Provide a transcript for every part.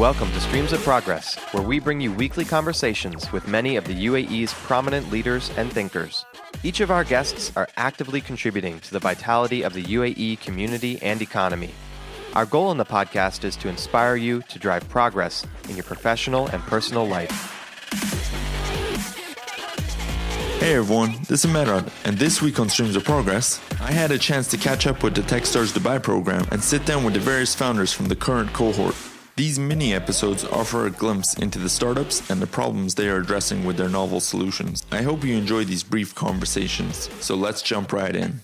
Welcome to Streams of Progress, where we bring you weekly conversations with many of the UAE's prominent leaders and thinkers. Each of our guests are actively contributing to the vitality of the UAE community and economy. Our goal in the podcast is to inspire you to drive progress in your professional and personal life. Hey everyone, this is Merad, and this week on Streams of Progress, I had a chance to catch up with the Techstars Dubai program and sit down with the various founders from the current cohort. These mini episodes offer a glimpse into the startups and the problems they are addressing with their novel solutions. I hope you enjoy these brief conversations, so let's jump right in.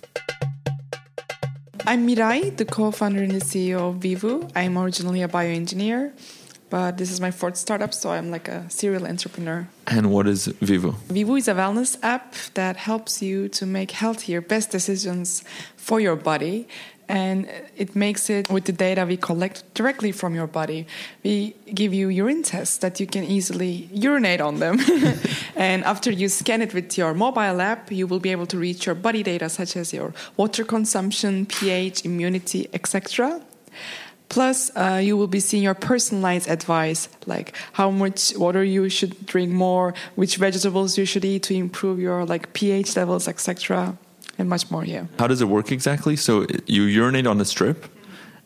I'm Miray, the co-founder and the CEO of Vivoo. I'm originally a bioengineer, but this is my fourth startup, so I'm like a serial entrepreneur. And what is Vivoo? Vivoo is a wellness app that helps you to make healthier, best decisions for your body. And it makes it with the data we collect directly from your body. We give you urine tests that you can easily urinate on them. and after you scan it with your mobile app, you will be able to reach your body data, such as your water consumption, pH, immunity, etc. Plus, uh, you will be seeing your personalized advice, like how much water you should drink more, which vegetables you should eat to improve your like pH levels, etc., and much more. Yeah. How does it work exactly? So you urinate on the strip,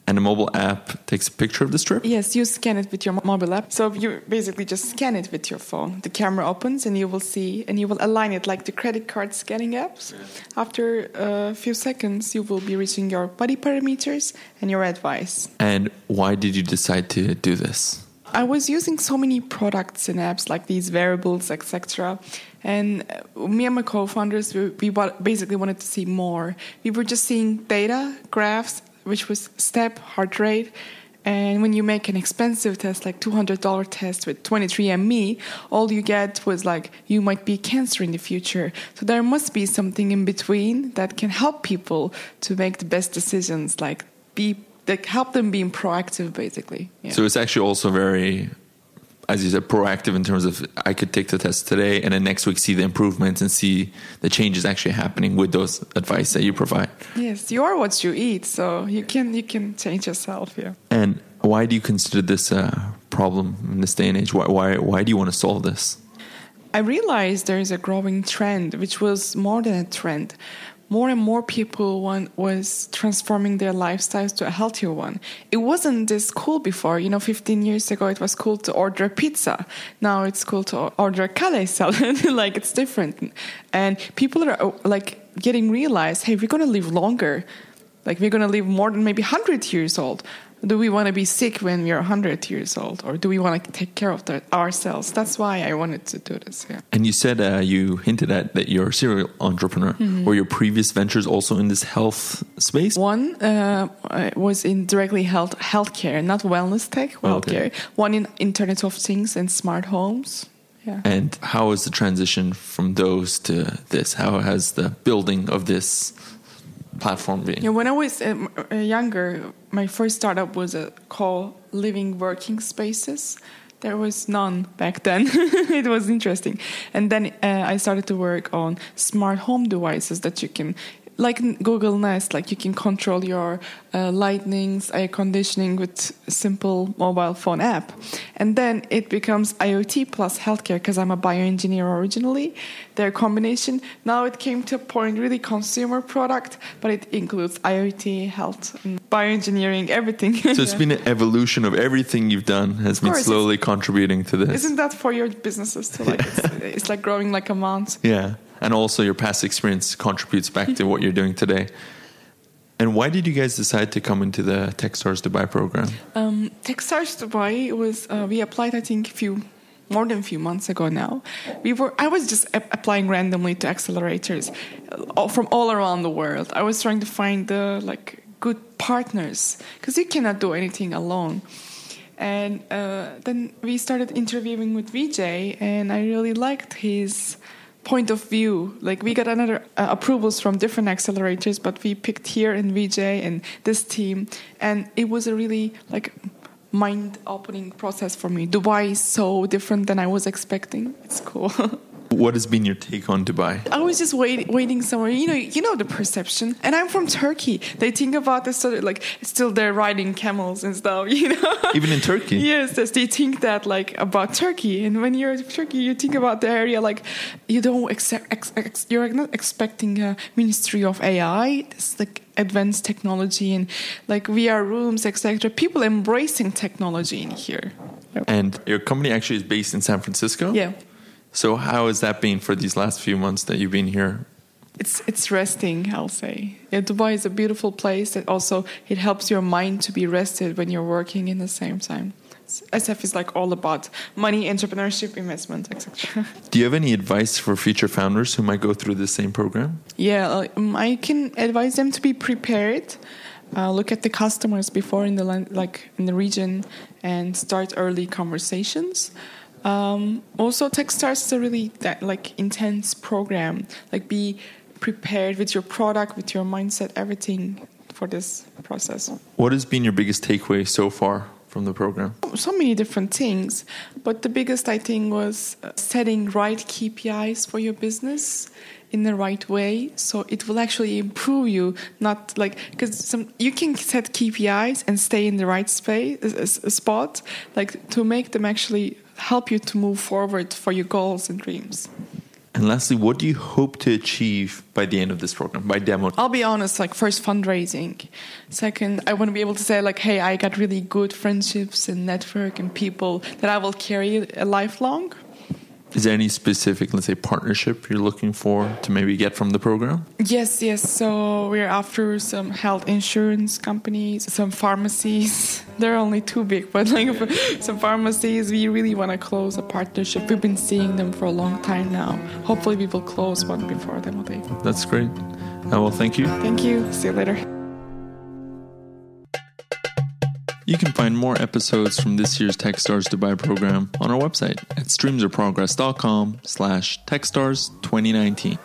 and the mobile app takes a picture of the strip? Yes, you scan it with your mobile app. So you basically just scan it with your phone. The camera opens and you will see, and you will align it like the credit card scanning apps. After a few seconds, you will be reaching your body parameters and your advice. And why did you decide to do this? I was using so many products and apps like these variables, etc. And uh, me and my co-founders, we, we basically wanted to see more. We were just seeing data, graphs, which was step, heart rate. And when you make an expensive test, like $200 test with 23andMe, all you get was like, you might be cancer in the future. So there must be something in between that can help people to make the best decisions, like be, like help them being proactive, basically. Yeah. So it's actually also very as you said, proactive in terms of I could take the test today and then next week see the improvements and see the changes actually happening with those advice that you provide. Yes, you are what you eat, so you can you can change yourself. Yeah. And why do you consider this a problem in this day and age? Why why why do you want to solve this? I realized there is a growing trend, which was more than a trend more and more people want, was transforming their lifestyles to a healthier one. It wasn't this cool before. You know, 15 years ago, it was cool to order pizza. Now it's cool to order Calais salad. like it's different. And people are oh, like getting realized, hey, we're going to live longer. Like we're going to live more than maybe 100 years old do we want to be sick when we are 100 years old or do we want to take care of that ourselves that's why i wanted to do this yeah and you said uh, you hinted at that you're a serial entrepreneur mm-hmm. were your previous ventures also in this health space one uh, was in directly health healthcare not wellness tech healthcare okay. one in internet of things and smart homes yeah. And how is the transition from those to this? How has the building of this platform be? Yeah, when I was uh, uh, younger, my first startup was a called Living Working Spaces. There was none back then. it was interesting, and then uh, I started to work on smart home devices that you can like Google Nest, like you can control your uh, lightnings, air conditioning with simple mobile phone app. And then it becomes IoT plus healthcare because I'm a bioengineer originally. Their combination. Now it came to a point really consumer product, but it includes IoT, health, bioengineering, everything. So it's been an evolution of everything you've done has been slowly contributing to this. Isn't that for your businesses too? Like it's, it's like growing like a mountain. Yeah and also your past experience contributes back to what you're doing today. And why did you guys decide to come into the Techstars Dubai program? Um, Techstars Dubai was uh, we applied I think a few more than a few months ago now. We were I was just applying randomly to accelerators uh, from all around the world. I was trying to find the like good partners because you cannot do anything alone. And uh, then we started interviewing with Vijay, and I really liked his point of view. Like we got another uh, approvals from different accelerators, but we picked here in VJ and this team, and it was a really like mind-opening process for me. Dubai is so different than I was expecting. It's cool. What has been your take on Dubai? I was just wait, waiting somewhere. You know, you know the perception. And I'm from Turkey. They think about this sort of like still they're riding camels and stuff. You know, even in Turkey. yes, they think that like about Turkey. And when you're in Turkey, you think about the area like you don't accept. Ex, ex, you're not expecting a ministry of AI. It's like advanced technology and like VR rooms, etc. People embracing technology in here. And your company actually is based in San Francisco. Yeah. So how has that been for these last few months that you've been here? It's it's resting, I'll say. Yeah, Dubai is a beautiful place that also it helps your mind to be rested when you're working in the same time. SF is like all about money, entrepreneurship, investment, etc. Do you have any advice for future founders who might go through the same program? Yeah, um, I can advise them to be prepared. Uh, look at the customers before in the like in the region and start early conversations. Um, also, Techstars is a really that, like intense program. Like, be prepared with your product, with your mindset, everything for this process. What has been your biggest takeaway so far from the program? So many different things, but the biggest I think was uh, setting right KPIs for your business in the right way so it will actually improve you not like because some you can set KPIs and stay in the right space a, spot like to make them actually help you to move forward for your goals and dreams. And lastly, what do you hope to achieve by the end of this program, by demo? I'll be honest, like first fundraising. Second, I want to be able to say like, hey, I got really good friendships and network and people that I will carry a lifelong. Is there any specific, let's say, partnership you're looking for to maybe get from the program? Yes, yes. So we're after some health insurance companies, some pharmacies. They're only too big, but like some pharmacies, we really want to close a partnership. We've been seeing them for a long time now. Hopefully, we will close one before demo day. That's great. Uh, well, thank you. Thank you. See you later. You can find more episodes from this year's Techstars Dubai program on our website at streamsofprogress.com slash techstars2019.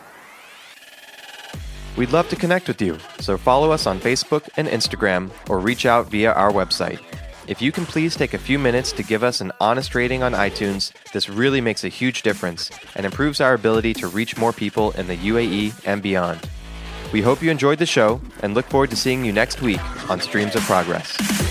We'd love to connect with you, so follow us on Facebook and Instagram or reach out via our website. If you can please take a few minutes to give us an honest rating on iTunes, this really makes a huge difference and improves our ability to reach more people in the UAE and beyond. We hope you enjoyed the show and look forward to seeing you next week on Streams of Progress.